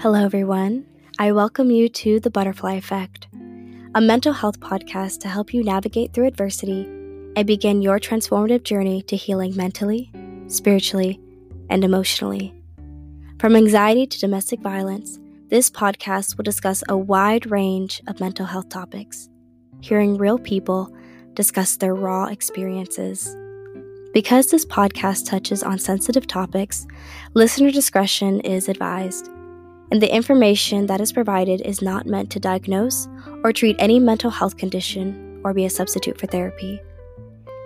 Hello, everyone. I welcome you to The Butterfly Effect, a mental health podcast to help you navigate through adversity and begin your transformative journey to healing mentally, spiritually, and emotionally. From anxiety to domestic violence, this podcast will discuss a wide range of mental health topics, hearing real people discuss their raw experiences. Because this podcast touches on sensitive topics, listener discretion is advised and the information that is provided is not meant to diagnose or treat any mental health condition or be a substitute for therapy.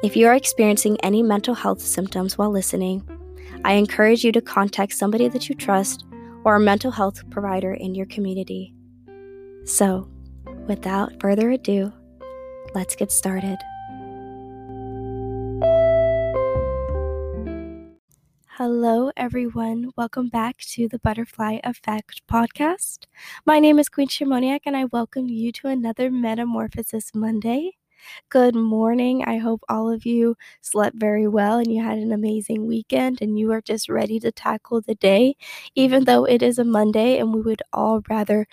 If you are experiencing any mental health symptoms while listening, I encourage you to contact somebody that you trust or a mental health provider in your community. So, without further ado, let's get started. Hello, everyone. Welcome back to the Butterfly Effect podcast. My name is Queen Shimoniak, and I welcome you to another Metamorphosis Monday. Good morning. I hope all of you slept very well and you had an amazing weekend and you are just ready to tackle the day, even though it is a Monday and we would all rather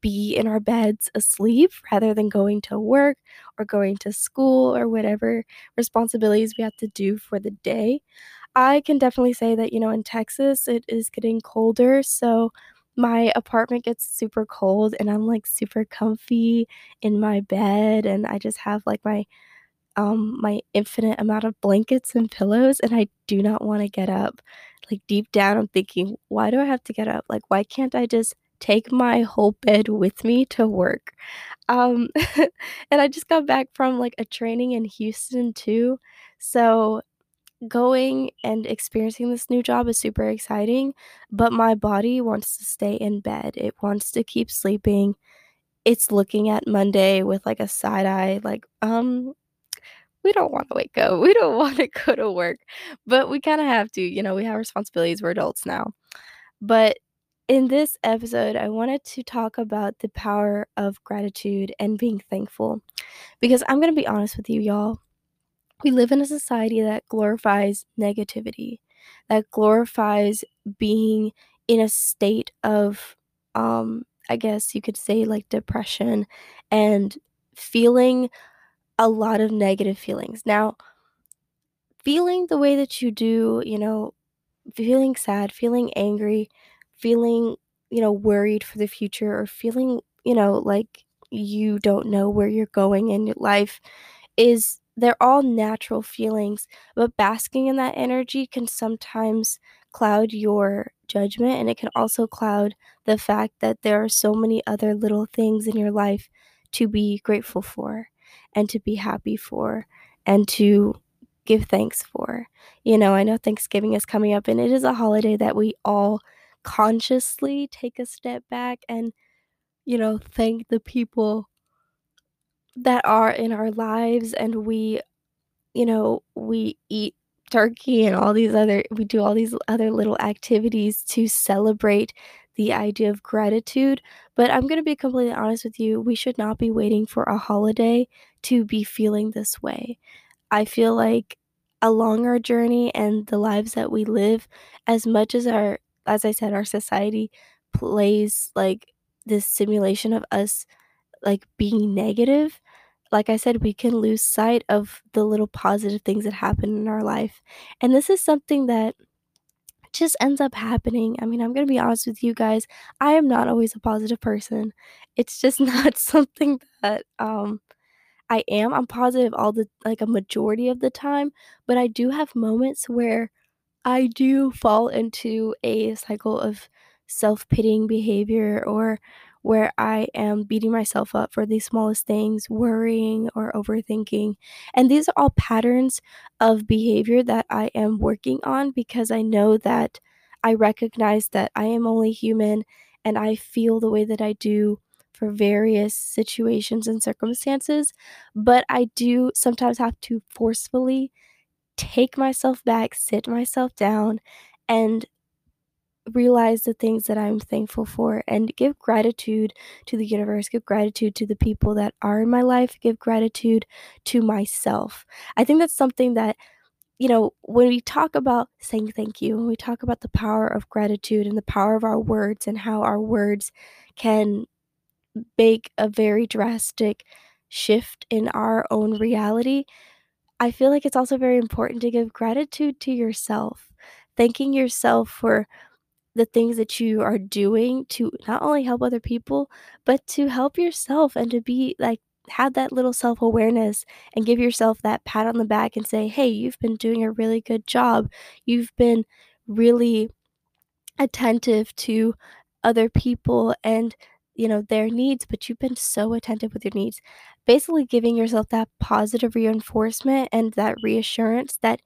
be in our beds asleep rather than going to work or going to school or whatever responsibilities we have to do for the day. I can definitely say that, you know, in Texas, it is getting colder. So my apartment gets super cold and I'm like super comfy in my bed and I just have like my um my infinite amount of blankets and pillows and I do not want to get up. Like deep down I'm thinking, why do I have to get up? Like why can't I just take my whole bed with me to work? Um and I just got back from like a training in Houston too. So going and experiencing this new job is super exciting, but my body wants to stay in bed. It wants to keep sleeping. It's looking at Monday with like a side eye, like, um, we don't want to wake up. We don't want to go to work, but we kind of have to. You know, we have responsibilities. We're adults now. But in this episode, I wanted to talk about the power of gratitude and being thankful. Because I'm going to be honest with you, y'all we live in a society that glorifies negativity, that glorifies being in a state of, um, I guess you could say, like depression and feeling a lot of negative feelings. Now, feeling the way that you do, you know, feeling sad, feeling angry, feeling, you know, worried for the future, or feeling, you know, like you don't know where you're going in your life is they're all natural feelings, but basking in that energy can sometimes cloud your judgment and it can also cloud the fact that there are so many other little things in your life to be grateful for and to be happy for and to give thanks for. You know, I know Thanksgiving is coming up and it is a holiday that we all consciously take a step back and, you know, thank the people that are in our lives and we you know we eat turkey and all these other we do all these other little activities to celebrate the idea of gratitude. But i'm going to be completely honest with you we should not be waiting for a holiday to be feeling this way. I feel like along our journey and the lives that we live as much as our as i said our society plays like this simulation of us like being negative like I said, we can lose sight of the little positive things that happen in our life. And this is something that just ends up happening. I mean, I'm going to be honest with you guys. I am not always a positive person. It's just not something that um I am. I'm positive all the like a majority of the time, but I do have moments where I do fall into a cycle of self-pitying behavior or where I am beating myself up for the smallest things, worrying or overthinking. And these are all patterns of behavior that I am working on because I know that I recognize that I am only human and I feel the way that I do for various situations and circumstances. But I do sometimes have to forcefully take myself back, sit myself down, and realize the things that I'm thankful for and give gratitude to the universe, give gratitude to the people that are in my life, give gratitude to myself. I think that's something that you know, when we talk about saying thank you, when we talk about the power of gratitude and the power of our words and how our words can make a very drastic shift in our own reality, I feel like it's also very important to give gratitude to yourself. Thanking yourself for the things that you are doing to not only help other people, but to help yourself and to be like have that little self awareness and give yourself that pat on the back and say, hey, you've been doing a really good job. You've been really attentive to other people and you know their needs but you've been so attentive with your needs basically giving yourself that positive reinforcement and that reassurance that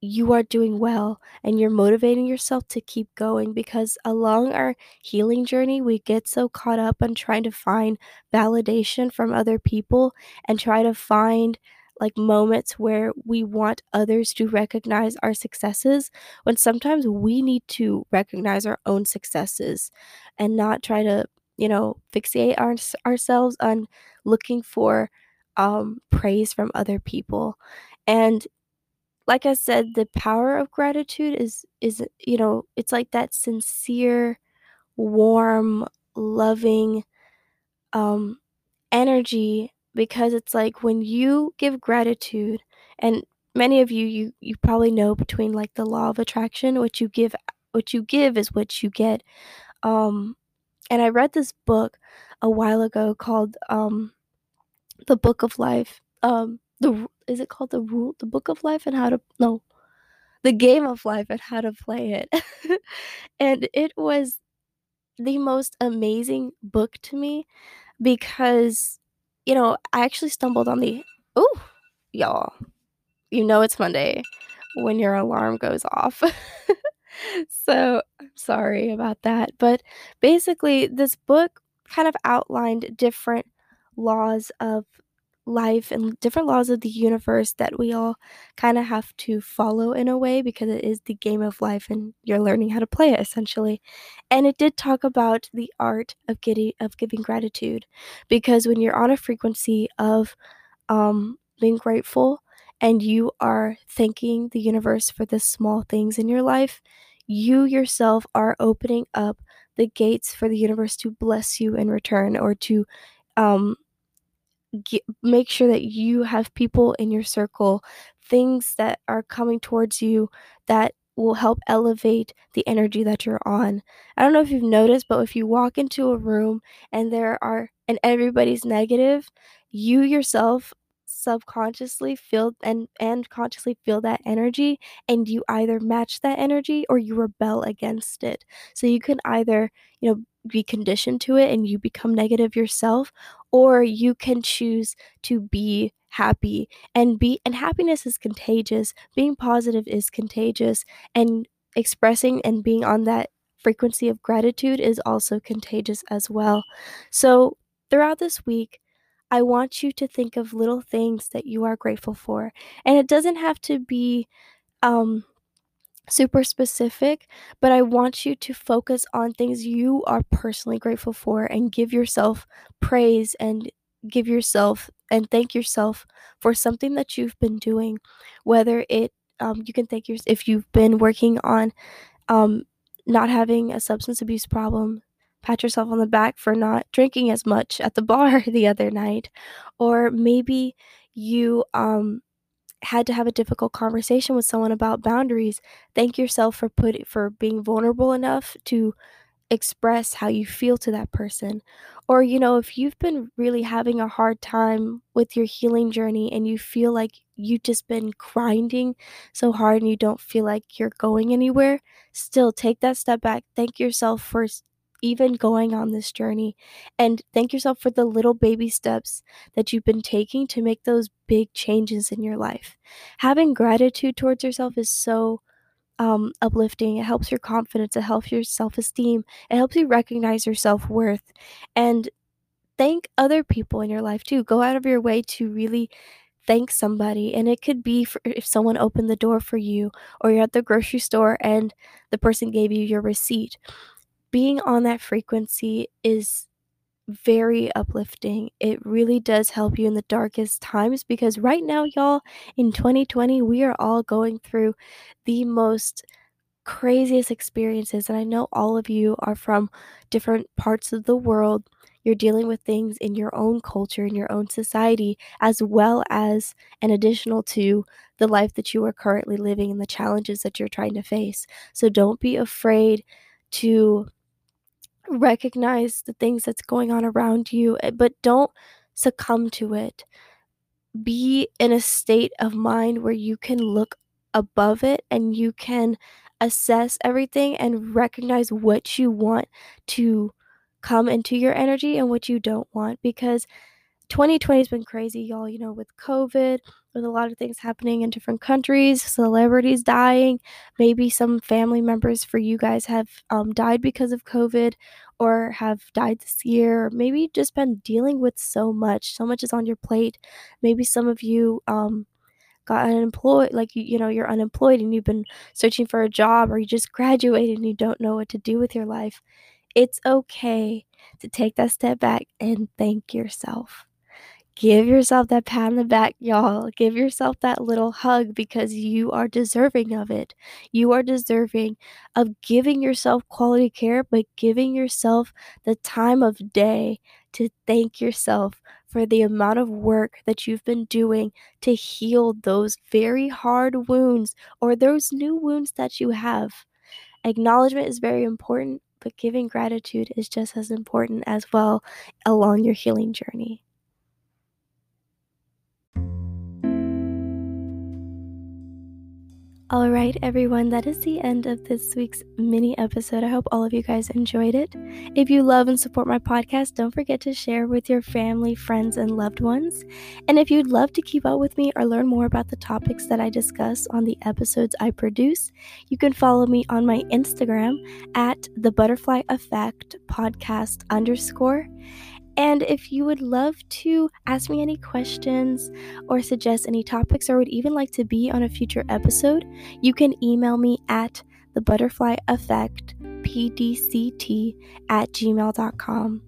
you are doing well and you're motivating yourself to keep going because along our healing journey, we get so caught up on trying to find validation from other people and try to find like moments where we want others to recognize our successes when sometimes we need to recognize our own successes and not try to, you know, fixate our, ourselves on looking for um, praise from other people. And like I said, the power of gratitude is is you know, it's like that sincere, warm, loving um energy because it's like when you give gratitude and many of you you you probably know between like the law of attraction what you give what you give is what you get um and i read this book a while ago called um the book of life um the is it called the rule the book of life and how to no the game of life and how to play it. And it was the most amazing book to me because you know i actually stumbled on the oh y'all you know it's monday when your alarm goes off. So i'm sorry about that but basically this book kind of outlined different laws of life and different laws of the universe that we all kind of have to follow in a way because it is the game of life and you're learning how to play it essentially. And it did talk about the art of getting of giving gratitude because when you're on a frequency of um being grateful and you are thanking the universe for the small things in your life, you yourself are opening up the gates for the universe to bless you in return or to um get, make sure that you have people in your circle, things that are coming towards you that will help elevate the energy that you're on. I don't know if you've noticed, but if you walk into a room and there are and everybody's negative, you yourself subconsciously feel and and consciously feel that energy and you either match that energy or you rebel against it. So you can either, you know, be conditioned to it and you become negative yourself or you can choose to be happy. And be and happiness is contagious. Being positive is contagious and expressing and being on that frequency of gratitude is also contagious as well. So throughout this week I want you to think of little things that you are grateful for. And it doesn't have to be um super specific, but I want you to focus on things you are personally grateful for and give yourself praise and give yourself and thank yourself for something that you've been doing. Whether it, um, you can thank yourself if you've been working on um, not having a substance abuse problem. Pat yourself on the back for not drinking as much at the bar the other night. Or maybe you um, had to have a difficult conversation with someone about boundaries, thank yourself for put for being vulnerable enough to express how you feel to that person. Or, you know, if you've been really having a hard time with your healing journey and you feel like you've just been grinding so hard and you don't feel like you're going anywhere, still take that step back. Thank yourself for even going on this journey. And thank yourself for the little baby steps that you've been taking to make those big changes in your life. Having gratitude towards yourself is so um, uplifting. It helps your confidence, it helps your self esteem, it helps you recognize your self worth. And thank other people in your life too. Go out of your way to really thank somebody and it could be for if someone opened the door for you or you're at the grocery store and the person gave you your receipt being on that frequency is very uplifting. It really does help you in the darkest times because right now, y'all, in 2020, we are all going through the most craziest experiences. And I know all of you are from different parts of the world. You're dealing with things in your own culture, in your own society, as well as an additional to the life that you are currently living and the challenges that you're trying to face. So don't be afraid to recognize the things that's going on around you, eh, but don't succumb to it. Be in a state of mind where you can look above it and you can assess everything and recognize what you want to come into your energy and what you don't want because 2020 has been crazy, y'all, you know, with COVID, with a lot of things happening in different countries, celebrities dying, maybe some family members for you guys have um, died because of COVID or have died this year, or maybe just been dealing with so much. So much is on your plate. Maybe some of you um, got unemployed, like you, you know, you're unemployed and you've been searching for a job, or you just graduated and you don't know what to do with your life. It's okay to take that step back and thank yourself. Give yourself that pat on the back, y'all. Give yourself that little hug because you are deserving of it. You are deserving of giving yourself quality care, but giving yourself the time of day to thank yourself for the amount of work that you've been doing to heal those very hard wounds or those new wounds that you have. Acknowledgement is very important, but giving gratitude is just as important as well along your healing journey. All right, everyone, that is the end of this week's mini episode. I hope all of you guys enjoyed it. If you love and support my podcast, don't forget to share with your family, friends, and loved ones. And if you'd love to keep up with me or learn more about the topics that I discuss on the episodes I produce, you can follow me on my Instagram at the Butterfly Effect Podcast underscore. And if you would love to ask me any questions or suggest any topics or would even like to be on a future episode, you can email me at the butterfly effect pdct at gmail.com.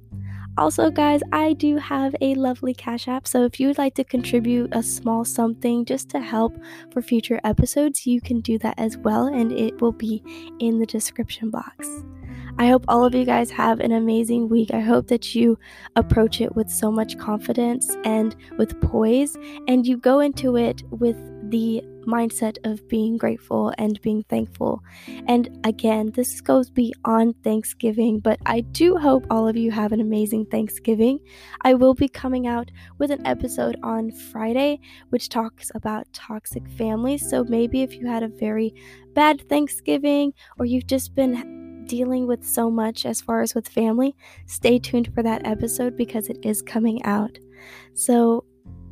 Also, guys, I do have a lovely Cash App, so if you would like to contribute a small something just to help for future episodes, you can do that as well, and it will be in the description box. I hope all of you guys have an amazing week. I hope that you approach it with so much confidence and with poise, and you go into it with the mindset of being grateful and being thankful. And again, this goes beyond Thanksgiving, but I do hope all of you have an amazing Thanksgiving. I will be coming out with an episode on Friday which talks about toxic families. So maybe if you had a very bad Thanksgiving or you've just been dealing with so much as far as with family, stay tuned for that episode because it is coming out. So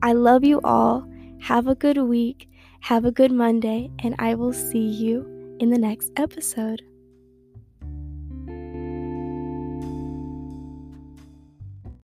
I love you all. Have a good week. Have a good Monday, and I will see you in the next episode.